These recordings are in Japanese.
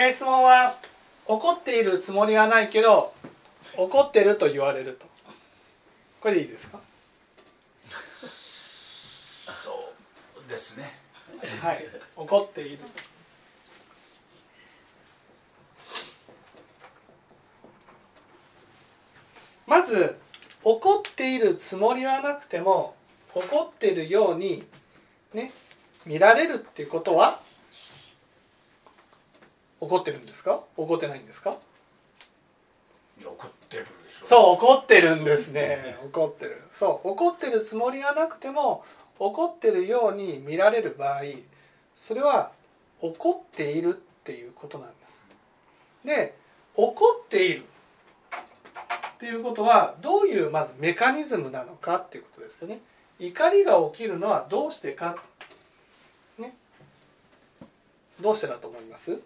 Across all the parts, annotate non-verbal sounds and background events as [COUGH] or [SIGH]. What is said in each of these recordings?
えー質問は怒っているつもりはないけど怒ってると言われると。これでいいですか？そうですね。はい。怒っている。まず怒っているつもりはなくても怒っているようにね見られるっていうことは？怒ってるんですか？怒ってないんですか？怒ってるでしょ。そう怒ってるんですね。怒ってる。そう怒ってるつもりがなくても怒ってるように見られる場合それは怒っているっていうことなんです。で怒っている。っていうことはどういうまずメカニズムなのかっていうことですよね。怒りが起きるのはどうしてか。ね。どうしてだと思います？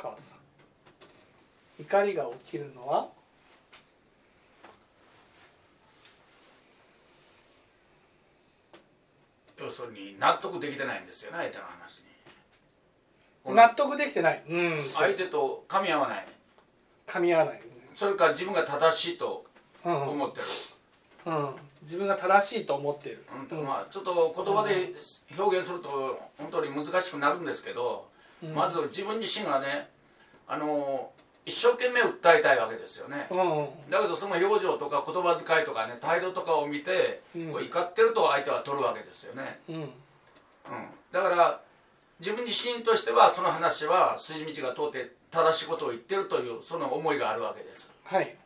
川田さん。怒りが起きるのは？要するに納得できてないんですよね相手の話に。納得できてない、うん、相手と噛み合わない。噛み合わない、それから自分が正しいとうん。うん。思ってる、自分が正しいと思っている、うん。まあ、ちょっと言葉で表現すると本当に難しくなるんですけど、うん。まず自分自身がねあの一生懸命訴えたいわけですよね、うん。だけどその表情とか言葉遣いとかね態度とかを見て、うん。こう怒ってると相手は取るわけですよね、うん。うん、だから自分自身としてはその話は筋道が通って正しいことを言ってるというその思いがあるわけです。はい、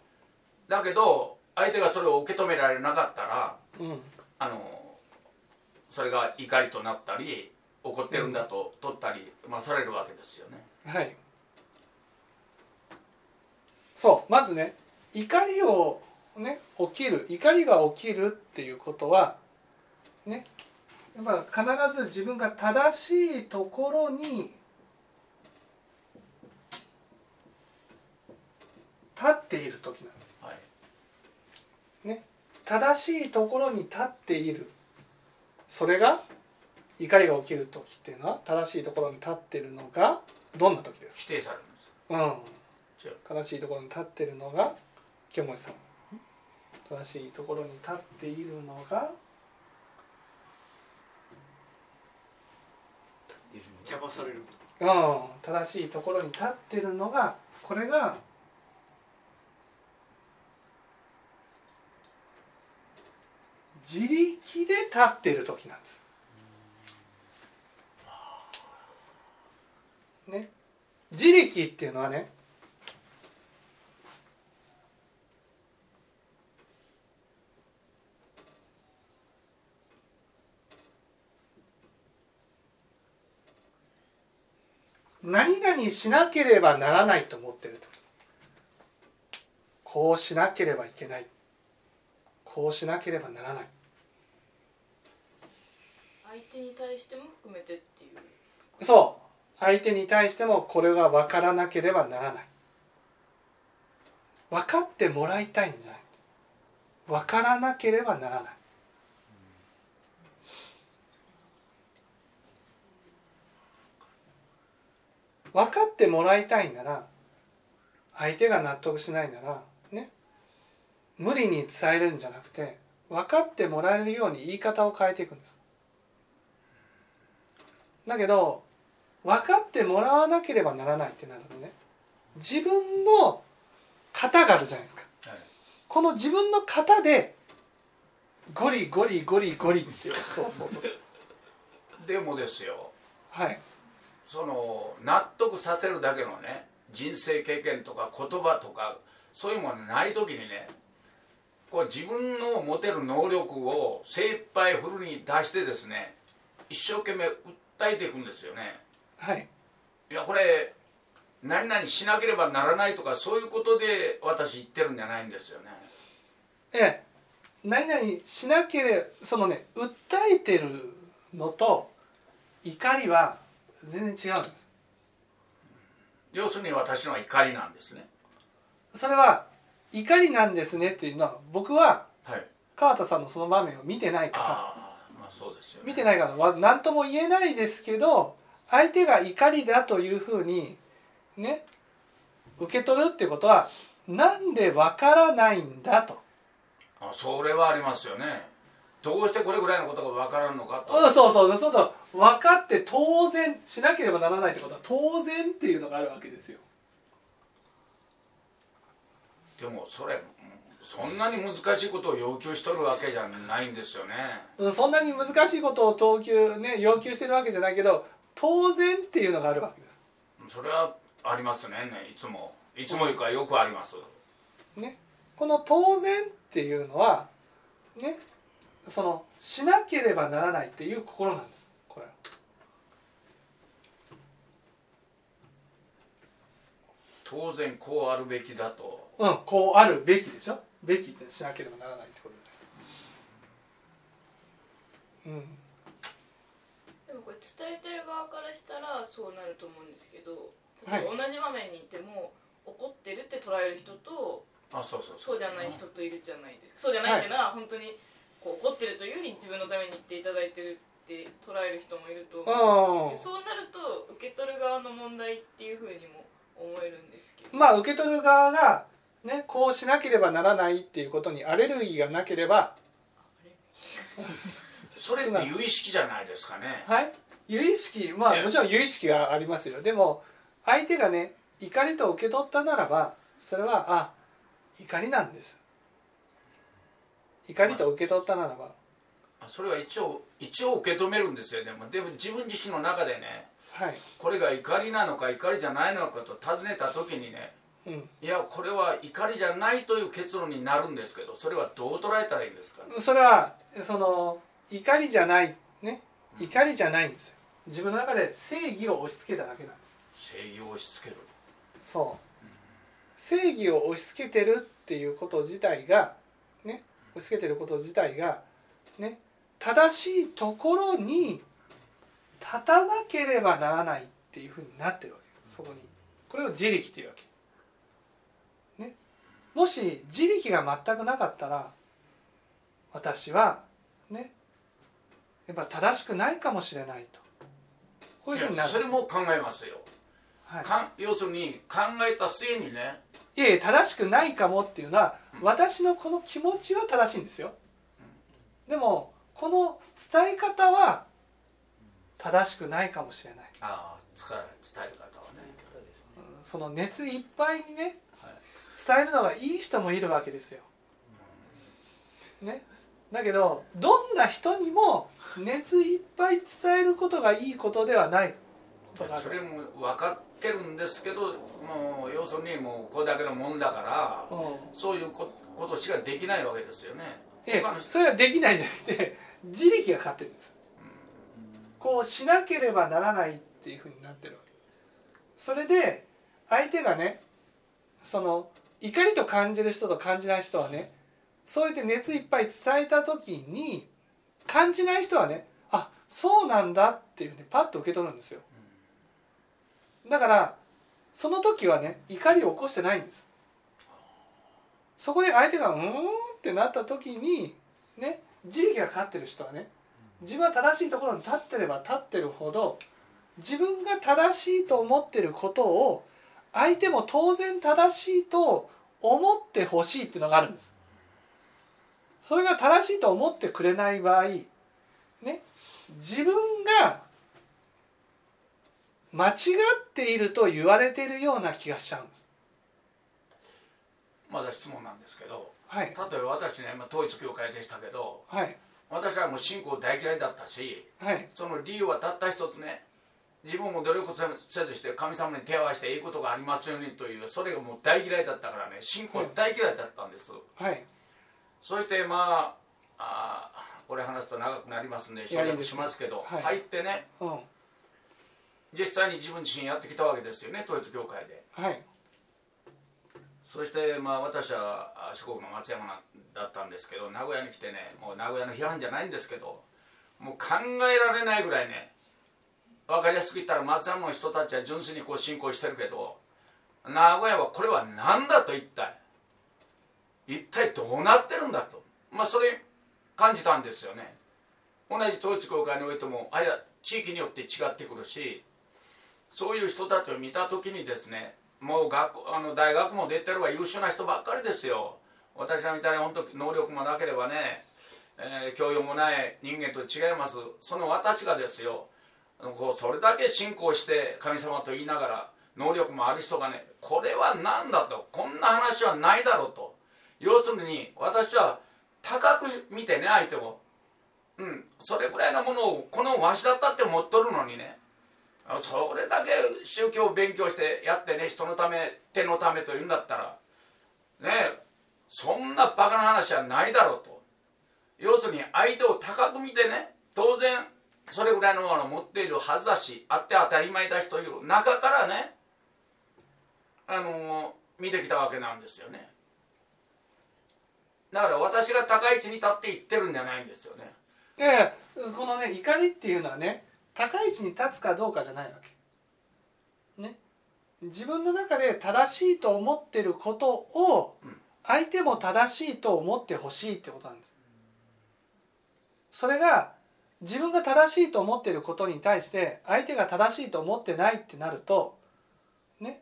だけど相手がそれを受け止められなかったらうん。あのそれが怒りとなったり怒ってるんだと取ったり、まあ、されるわけですよね。はい。そうまずね怒りをね起きる怒りが起きるっていうことはねやっぱ必ず自分が正しいところに立っている時なんです。はい。正しいところに立っている。それが怒りが起きる時っていうのは正しいところに立っているのがどんな時です否定されるんです。うん。正しいところに立っているのが清盛さん。正しいところに立っているのが邪魔される。うん。正しいところに立っているのがこれが自力で立っている時なんです。ね、自力っていうのはね何々しなければならないと思ってる時こうしなければいけないこうしなければならない。相手に対しても含めてっていう。そう相手に対してもこれが分からなければならない。分かってもらいたいんじゃない。分からなければならない。分かってもらいたいなら相手が納得しないならね。無理に伝えるんじゃなくて分かってもらえるように言い方を変えていくんです。だけど分かってもらわなければならないってなるとね自分の型があるじゃないですか。はい。この自分の型でゴリゴリゴリゴリっていうそうそうそう。[LAUGHS] でもですよ。はい。その納得させるだけのね人生経験とか言葉とかそういうものない時にねこう自分の持てる能力を精一杯フルに出してですね一生懸命訴えていくんですよねはい。いやこれ何々しなければならないとかそういうことで私言ってるんじゃないんですよね。ええ。何々しなければそのね訴えてるのと怒りは全然違うんです。要するに私のは怒りなんですね。それは怒りなんですねっていうのは僕ははい。川田さんのその場面を見てないから。ああまあそうですよね。見てないからわ何とも言えないですけど相手が怒りだというふうにね受け取るっていうことはなんでわからないんだと。あそれはありますよね。どうしてこれぐらいのことが分からんのかと。うんそうそうそうそう分かって当然しなければならないってことは当然っていうのがあるわけですよ。でもそれそんなに難しいことを要求しとるわけじゃないんですよね。うんそんなに難しいことを等求ね要求してるわけじゃないけど当然っていうのがあるわけです。それはありますね。いつも。いつもいうかよくあります。ね、この当然っていうのはねそのしなければならないっていう心なんです。これは。当然こうあるべきだと。うんこうあるべきでしょ。べきってしなければならないってことでうん伝えてる側からしたらそうなると思うんですけどはい。例えば同じ場面にいても、怒ってるって捉える人とあそうそうそう。じゃない人といるじゃないですか。そうじゃないっていうのは本当にこう怒ってるというより自分のために言っていただいてるって捉える人もいると思うんですけどそうなると受け取る側の問題っていうふうにも思えるんですけど。まあ受け取る側がねこうしなければならないっていうことにアレルギーがなければ。[LAUGHS] それって有意識じゃないですかね。はい由意識まあもちろん由意識がありますよ。でも相手がね怒りと受け取ったならばそれはあ怒りなんです。怒りと受け取ったならば。それは一応一応受け止めるんですよ。でもでも自分自身の中でねはい、これが怒りなのか怒りじゃないのかと尋ねた時にねうん、いやこれは怒りじゃないという結論になるんですけどそれはどう捉えたらいいんですか？ねそれはその怒りじゃないね怒りじゃないんですよ。自分の中で正義を押し付けただけなんです。正義を押し付ける。そう。正義を押し付けてるっていうこと自体がね押し付けてること自体がね正しいところに立たなければならないっていうふうになってるわけ。ですそこに。これを自力っていうわけ。ね。もし自力が全くなかったら私はねやっぱ正しくないかもしれないと。こういうふうになる。それも考えますよ、はい。かん要するに考えた末にね。いえいえ正しくないかもっていうのは私のこの気持ちは正しいんですよ。でもこの伝え方は正しくないかもしれない。ああ伝え伝える方はね。うん。その熱いっぱいにねはい。伝えるのがいい人もいるわけですよ、ね、だけどどんな人にも熱いっぱい伝えることがいいことではない。それも分かってるんですけどもう要するにもうこれだけのもんだからうん。そういうこことしかできないわけですよね。ええそれはできないんじゃなくて自力が勝ってるんです。こうしなければならないっていうふうになってるわけ。それで相手がねその怒りと感じる人と感じない人はねそうやって熱いっぱい伝えた時に感じない人はねあそうなんだっていうふうにパッと受け取るんですよ。だからその時はね怒りを起こしてないんです。そこで相手が「うーん」ってなった時にね自力が勝ってる人はね自分は正しいところに立ってれば立ってるほど自分が正しいと思ってることを相手も当然正しいと思ってほしいっていうのがあるんです。それが正しいと思ってくれない場合ね自分が間違っていると言われているような気がしちゃうんです。まだ質問なんですけどはい。例えば私ね、まあ、統一教会でしたけどはい。私はもう信仰大嫌いだったしはい。その理由はたった一つね自分も努力せずして神様に手を合わせていいことがありますようにというそれがもう大嫌いだったからね信仰大嫌いだったんです、はいそしてまああーこれ話すと長くなりますんで省略しますけどはい。入ってねうん。実際に自分自身やってきたわけですよね統一教会で。はい。そしてまあ私はあ四国の松山なだったんですけど名古屋に来てねもう名古屋の批判じゃないんですけどもう考えられないぐらいね分かりやすく言ったら松山の人たちは純粋にこう信仰してるけど名古屋はこれは何だと一体？一体どうなってるんだと。まあそれ感じたんですよね。同じ統一教会においてもあや地域によって違ってくるしそういう人たちを見た時にですねもう学校あの大学も出てれば優秀な人ばっかりですよ。私らみたいに本当能力もなければね、えー教養もない人間と違います。その私がですよこうそれだけ信仰して神様と言いながら能力もある人がねこれは何だとこんな話はないだろうと。要するに私は高く見てね相手を。うん。それぐらいのものをこのわしだったって思っとるのにね。それだけ宗教を勉強してやってね人のため手のためというんだったらねそんなバカな話はないだろうと。要するに相手を高く見てね当然それぐらいのものを持っているはずだしあって当たり前だしという中からねあの見てきたわけなんですよね。だから私が高い位置に立って言ってるんじゃないんですよね。いやいやこのね怒りっていうのはね高い位置に立つかどうかじゃないわけ。ね。自分の中で正しいと思ってることを相手も正しいと思ってほしいってことなんです。それが自分が正しいと思ってることに対して相手が正しいと思ってないってなるとね。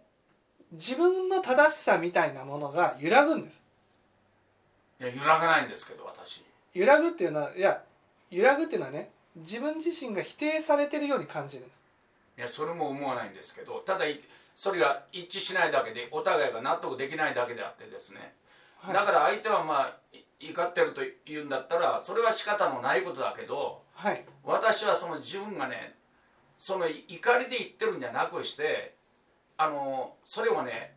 自分の正しさみたいなものが揺らぐんです。いや揺らがないんですけど私。揺らぐっていうのはいや揺らぐっていうのはね自分自身が否定されてるように感じるんです。いやそれも思わないんですけどただいそれが一致しないだけでお互いが納得できないだけであってですね、はい。だから相手はまあい怒ってると言うんだったらそれは仕方のないことだけどはい。私はその自分がねその怒りで言ってるんじゃなくしてあのそれをね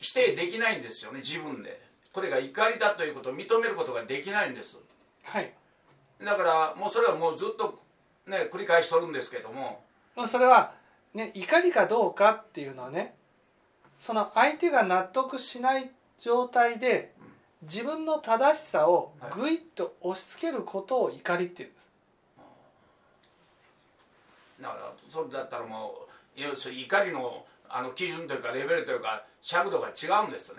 否定できないんですよね自分でこれが怒りだということを認めることができないんです。はい。だからもうそれはもうずっとね繰り返しとるんですけども。もうそれは、ね、怒りかどうかっていうのはねその相手が納得しない状態で自分の正しさをぐい。っと押し付けることを怒りっていうんです。だからそれだったらもう要するに怒りのあの基準というかレベルというか尺度が違うんですね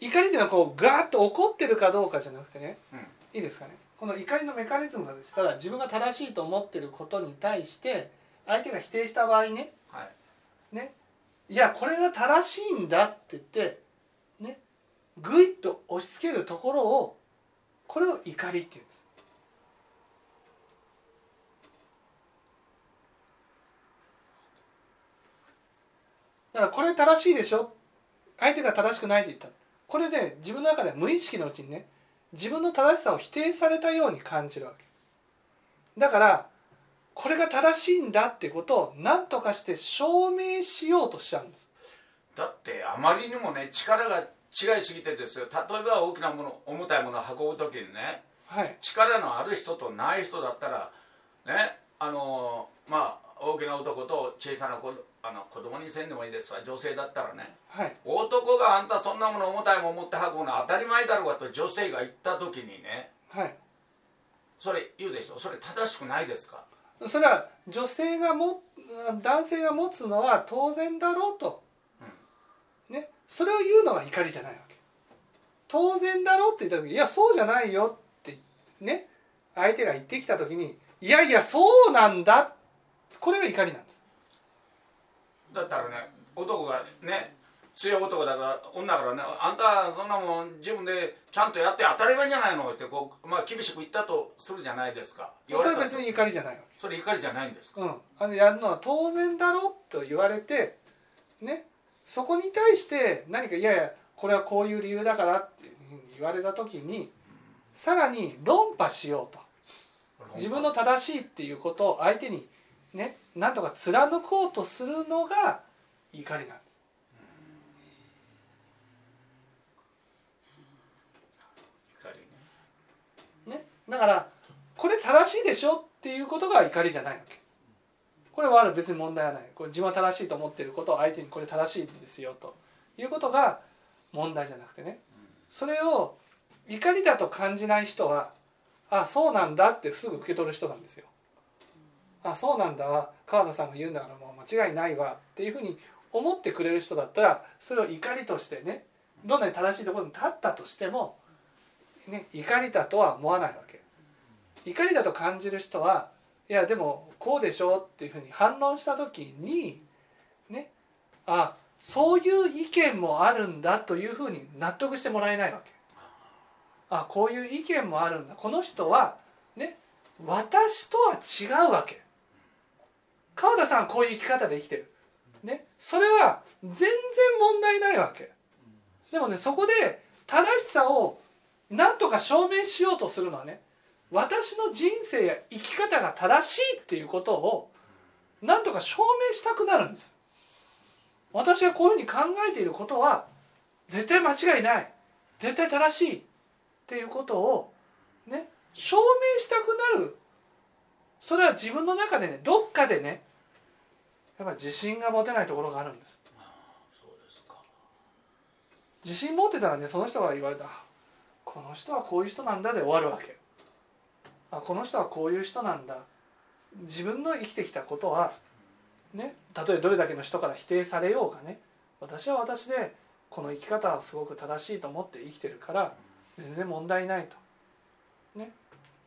怒りっていうのはこうガーッと怒ってるかどうかじゃなくてね、うん。いいですかね。この怒りのメカニズムがしたら自分が正しいと思ってることに対して相手が否定した場合ねはい。ね。いやこれが正しいんだって言ってね。ぐいっと押し付けるところをこれを怒りっていうんです。だからこれ正しいでしょ。相手が正しくないって言ったこれで自分の中で無意識のうちにね自分の正しさを否定されたように感じるわけ。だからこれが正しいんだってことを何とかして証明しようとしちゃうんです。だってあまりにもね力が違いすぎてですよ。例えば大きなもの重たいものを運ぶ時にねはい。力のある人とない人だったらねあのまあ大きな男と小さな子あの子供にせんでもいいですわ。女性だったらね。はい。男があんたそんなもの重たいもの持って運ぶの当たり前だろうがと女性が言った時にね。はい。それ言うでしょ。それ正しくないですか？それは女性がも男性が持つのは当然だろうと、ね、それを言うのが怒りじゃないわけ。当然だろうって言った時いやそうじゃないよってね。相手が言ってきた時にいやいやそうなんだ。これが怒りなんですだったらね男がね強い男だから女だからねあんたそんなもん自分でちゃんとやって当たり前じゃないのってこう、まあ、厳しく言ったとするじゃないですか。言われたと。それは別に怒りじゃないわそれ怒りじゃないんですか。け、うん、あのやるのは当然だろうと言われてね。そこに対して何かいやいやこれはこういう理由だからって言われた時にさらに論破しようと。自分の正しいっていうことを相手にねなんとか貫こうとするのが怒りなんです。怒りね。ねだからこれ正しいでしょっていうことが怒りじゃないわけ。これはある別に問題はない。これ自分は正しいと思っていることを相手にこれ正しいんですよということが問題じゃなくてね。それを怒りだと感じない人はあそうなんだってすぐ受け取る人なんですよあそうなんだ。川田さんが言うんだからもう間違いないわっていうふうに思ってくれる人だったらそれを怒りとしてねどんなに正しいところに立ったとしても、ね、怒りだとは思わないわけ。怒りだと感じる人はいやでもこうでしょっていうふうに反論した時にねあそういう意見もあるんだというふうに納得してもらえないわけ。あこういう意見もあるんだ。この人はね私とは違うわけ。川田さんはこういう生き方で生きてる。ね。それは全然問題ないわけ。でもねそこで正しさを何とか証明しようとするのはね私の人生や生き方が正しいっていうことを何とか証明したくなるんです。私がこういうふうに考えていることは絶対間違いない。絶対正しいっていうことをね証明したくなる。それは自分の中でねどっかでねやっぱり自信が持てないところがあるんです。そうですか。自信持ってたらねその人が言われた。この人はこういう人なんだで終わるわけ。あこの人はこういう人なんだ。自分の生きてきたことはねたとえどれだけの人から否定されようがね私は私でこの生き方はすごく正しいと思って生きてるから全然問題ないと。ね、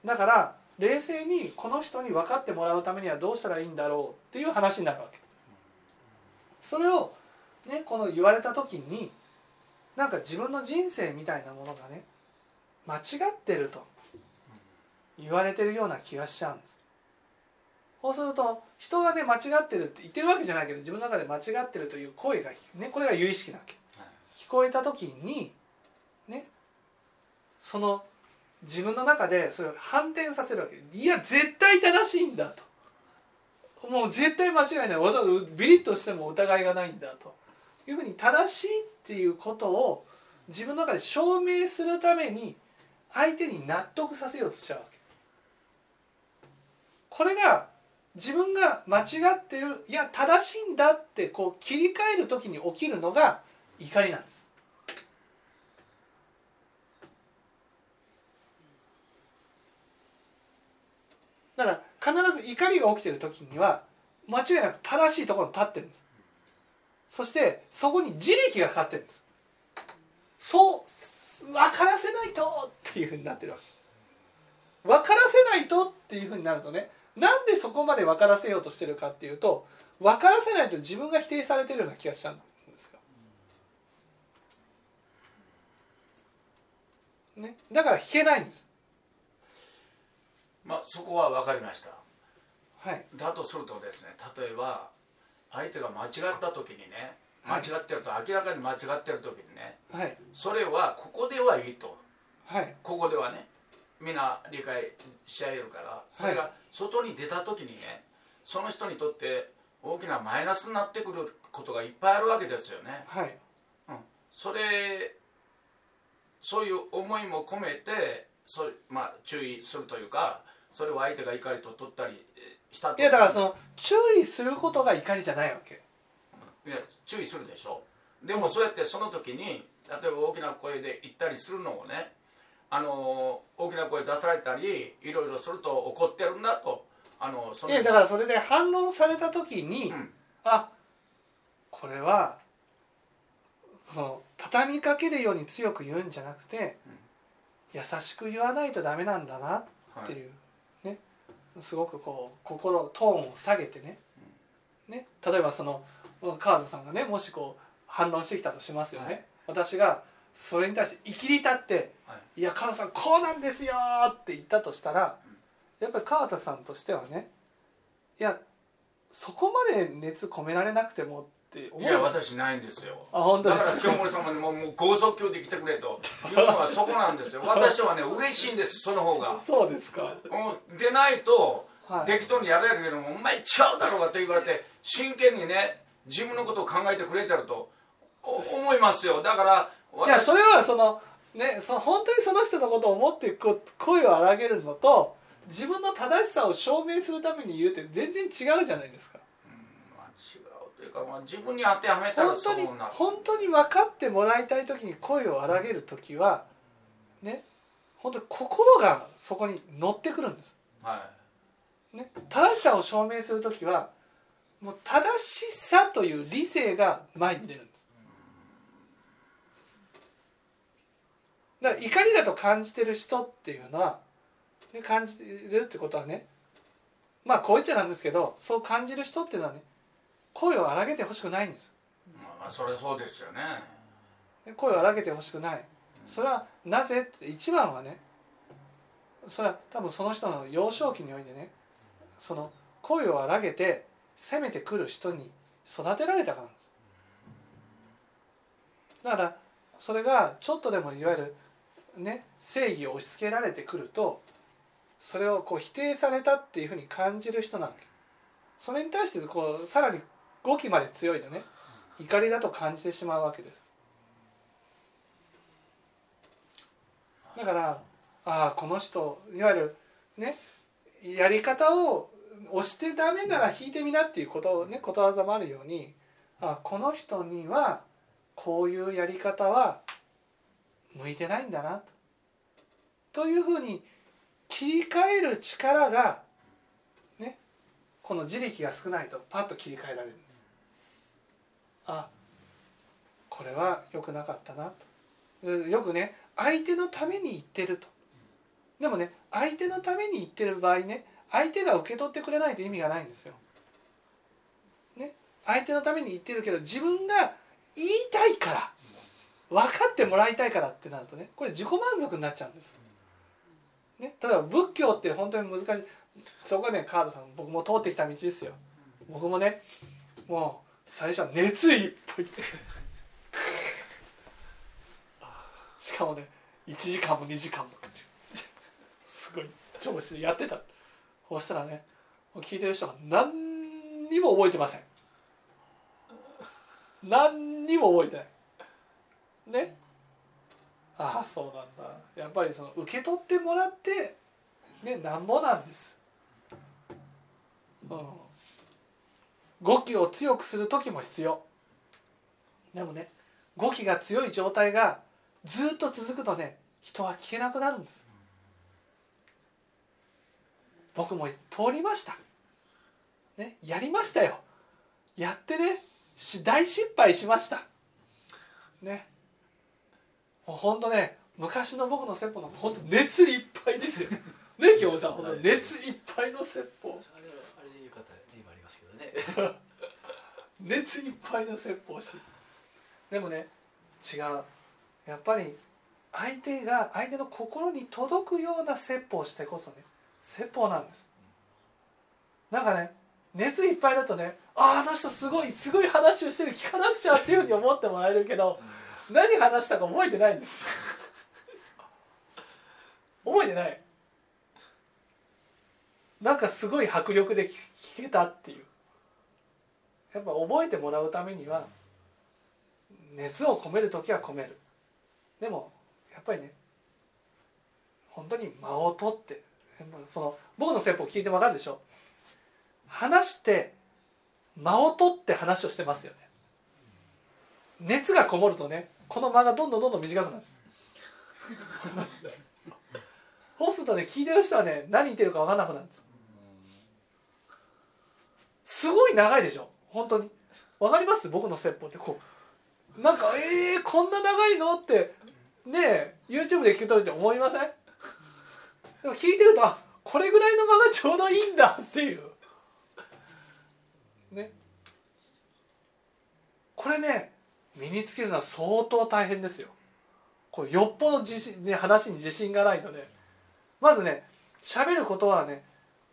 だから冷静にこの人に分かってもらうためにはどうしたらいいんだろうっていう話になるわけ。それを、ね、この言われた時になんか自分の人生みたいなものがね間違ってると言われてるような気がしちゃうんです。そうすると人がね間違ってるって言ってるわけじゃないけど自分の中で間違ってるという声がねこれが有意識なわけ。聞こえた時にねその自分の中でそれを反転させるわけいや絶対正しいんだともう絶対間違いない。ビリッとしても疑いがないんだと。いうふうに正しいっていうことを自分の中で証明するために相手に納得させようとしちゃうわけ。これが自分が間違ってるいや正しいんだってこう切り替える時に起きるのが怒りなんです。だから必ず怒りが起きてる時には間違いなく正しいところに立ってるんです。そしてそこに自力がかかってるんです。そう分からせないとっていうふうになってるわけ。分からせないとっていうふうになるとねなんでそこまで分からせようとしてるかっていうと分からせないと自分が否定されてるような気がしちゃうんですか、ね、だから引けないんです。まあそこは分かりました。はい。だとするとですね例えば相手が間違った時にね間はい。違ってると明らかに間違ってる時にねはい。それはここではいいと。はい。ここではねみんな理解し合えるからそれが外に出た時にねその人にとって大きなマイナスになってくることがいっぱいあるわけですよね。はい。うん、それそういう思いも込めてそれ、まあ、注意するというかそれを相手が怒りと取ったりえしたといやだからその注意することが怒りじゃないわけ。いや注意するでしょ。でもそうやってその時に例えば大きな声で言ったりするのをねあの大きな声出されたりいろいろすると怒ってるんだとあのそいやだからそれで反論された時に、うん。あこれはその畳みかけるように強く言うんじゃなくて、優しく言わないとダメなんだなはいっていう、ねすごくこう心トーンを下げてね,、ね例えばその川田さんがねもしこう反論してきたとしますよね、はい。私がそれに対して生きり立ってはい「いや川田さんこうなんですよ!」って言ったとしたらやっぱり川田さんとしてはねいやそこまで熱込められなくてもって。思いうやあ私ないんですよ。本当だから清盛様にもうもう剛速球で来てくれと。いうのはそこなんですよ。[LAUGHS] 私はね嬉しいんですその方が。そうですか。うん。でないとはい。適当にやられるけども「お前違うだろうが」と言われて真剣にね自分のことを考えてくれてるとお思いますよ。だからいやそれはそのねその本当にその人のことを思って声を荒げるのと自分の正しさを証明するために言うって全然違うじゃないですかいうか、まあ、自分に当てはめたら本当にそうなる。本当に分かってもらいたい時に声を荒げる時はね本当に心がそこに乗ってくるんです、はね、正しさを証明する時はもう正しさという理性が前に出るんです。だから怒りだと感じてる人っていうのは、ね、感じてるってことはねまあこう言っちゃなんですけどそう感じる人っていうのはね声を荒げてほしくないんです。い、ままあそれそうですよね。で声を荒げてほしくない。それはなぜって一番はねそれは多分その人の幼少期においてねその声を荒げて攻めてくる人に育てられたからなんです。だからそれがちょっとでもいわゆるね正義を押し付けられてくるとそれをこう否定されたっていうふうに感じる人なわけ。それに対してこうさらに5期まで強いとね怒りだと感じてしまうわけですだからああこの人いわゆるねやり方を押してダメなら引いてみなっていうことをねことわざもあるようにあこの人にはこういうやり方は向いてないんだなと。というふうに切り替える力がねこの自力が少ないとパッと切り替えられるんです。あこれは良くなかったなと。よくね相手のために言ってると。でもね相手のために言ってる場合ね相手が受け取ってくれないと意味がないんですよ。ね相手のために言ってるけど自分が言いたいから分かってもらいたいからってなるとねこれ自己満足になっちゃうんです。ね、例えば仏教って本当に難しいそこはねカードさん僕も通ってきた道ですよ。僕もねもう最初は熱意いっぱい。[LAUGHS] しかもね1時間も2時間も。すごい。調子でやってた。そしたらね聞いてる人が何にも覚えてません。何にも覚えてない。ね。ああそうなんだ。やっぱりその受け取ってもらってねなんぼなんです。うん。語気を強くする時も必要。でもね語気が強い状態がずっと続くとね人は聞けなくなるんです。僕も通りました。ねやりましたよ。やってね大失敗しました。ね。もうほんとね昔の僕の説法の本当熱いっぱいですよ。ね [LAUGHS] 京さん本当熱いっぱいの説法 [LAUGHS] 熱いっぱいの説法して。でもね違う。やっぱり相手が相手の心に届くような説法をしてこそね説法なんです。なんかね熱いっぱいだとねあああの人すごいすごい話をしてる聞かなくちゃっていうふうに思ってもらえるけど何話したか覚えてないんです。覚えてない。なんかすごい迫力で聞聞けたっていうやっぱ覚えてもらうためには熱を込める時は込める。でもやっぱりね本当に間を取ってその僕の説法聞いて分かるでしょ？話して間を取って話をしてますよね。熱がこもるとねこの間がどんどんどんどん短くなるんです。そうするとね聞いてる人はね何言ってるか分かんなくなるんです。すごい長いでしょ？本当に？分かります？僕の説法ってこう。なんかえー、こんな長いの？ってねえ YouTube で聞いといて思いません？でも聞いてるとあこれぐらいの間がちょうどいいんだっていう。ね。これね身につけるのは相当大変ですよ。これよっぽど自信、ね、話に自信がないとねまずね喋ることはね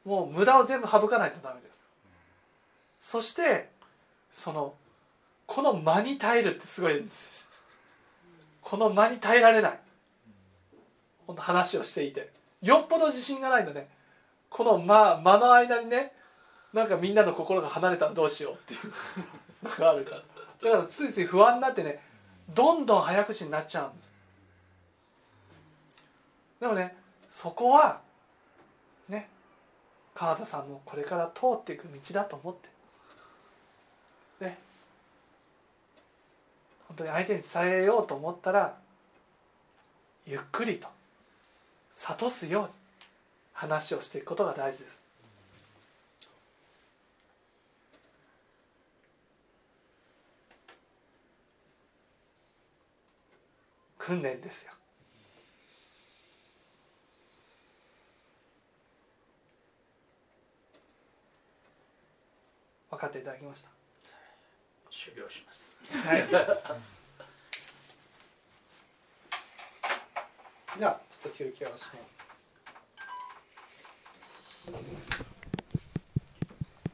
もう無駄を全部省かないとダメです。そしてそのこの間に耐えるってすごいです。この間に耐えられない。本当話をしていて。よっぽど自信がないのね。この間間の間にねなんかみんなの心が離れたらどうしようっていう。のがあるから。だからついつい不安になってねどんどん早口になっちゃうんです。でもねそこはね川田さんのこれから通っていく道だと思って。ね。本当に相手に伝えようと思ったらゆっくりと諭すように話をしていくことが大事です。訓練ですよ。分かっていただきました？修行します。はい。じゃあちょっと休憩をします。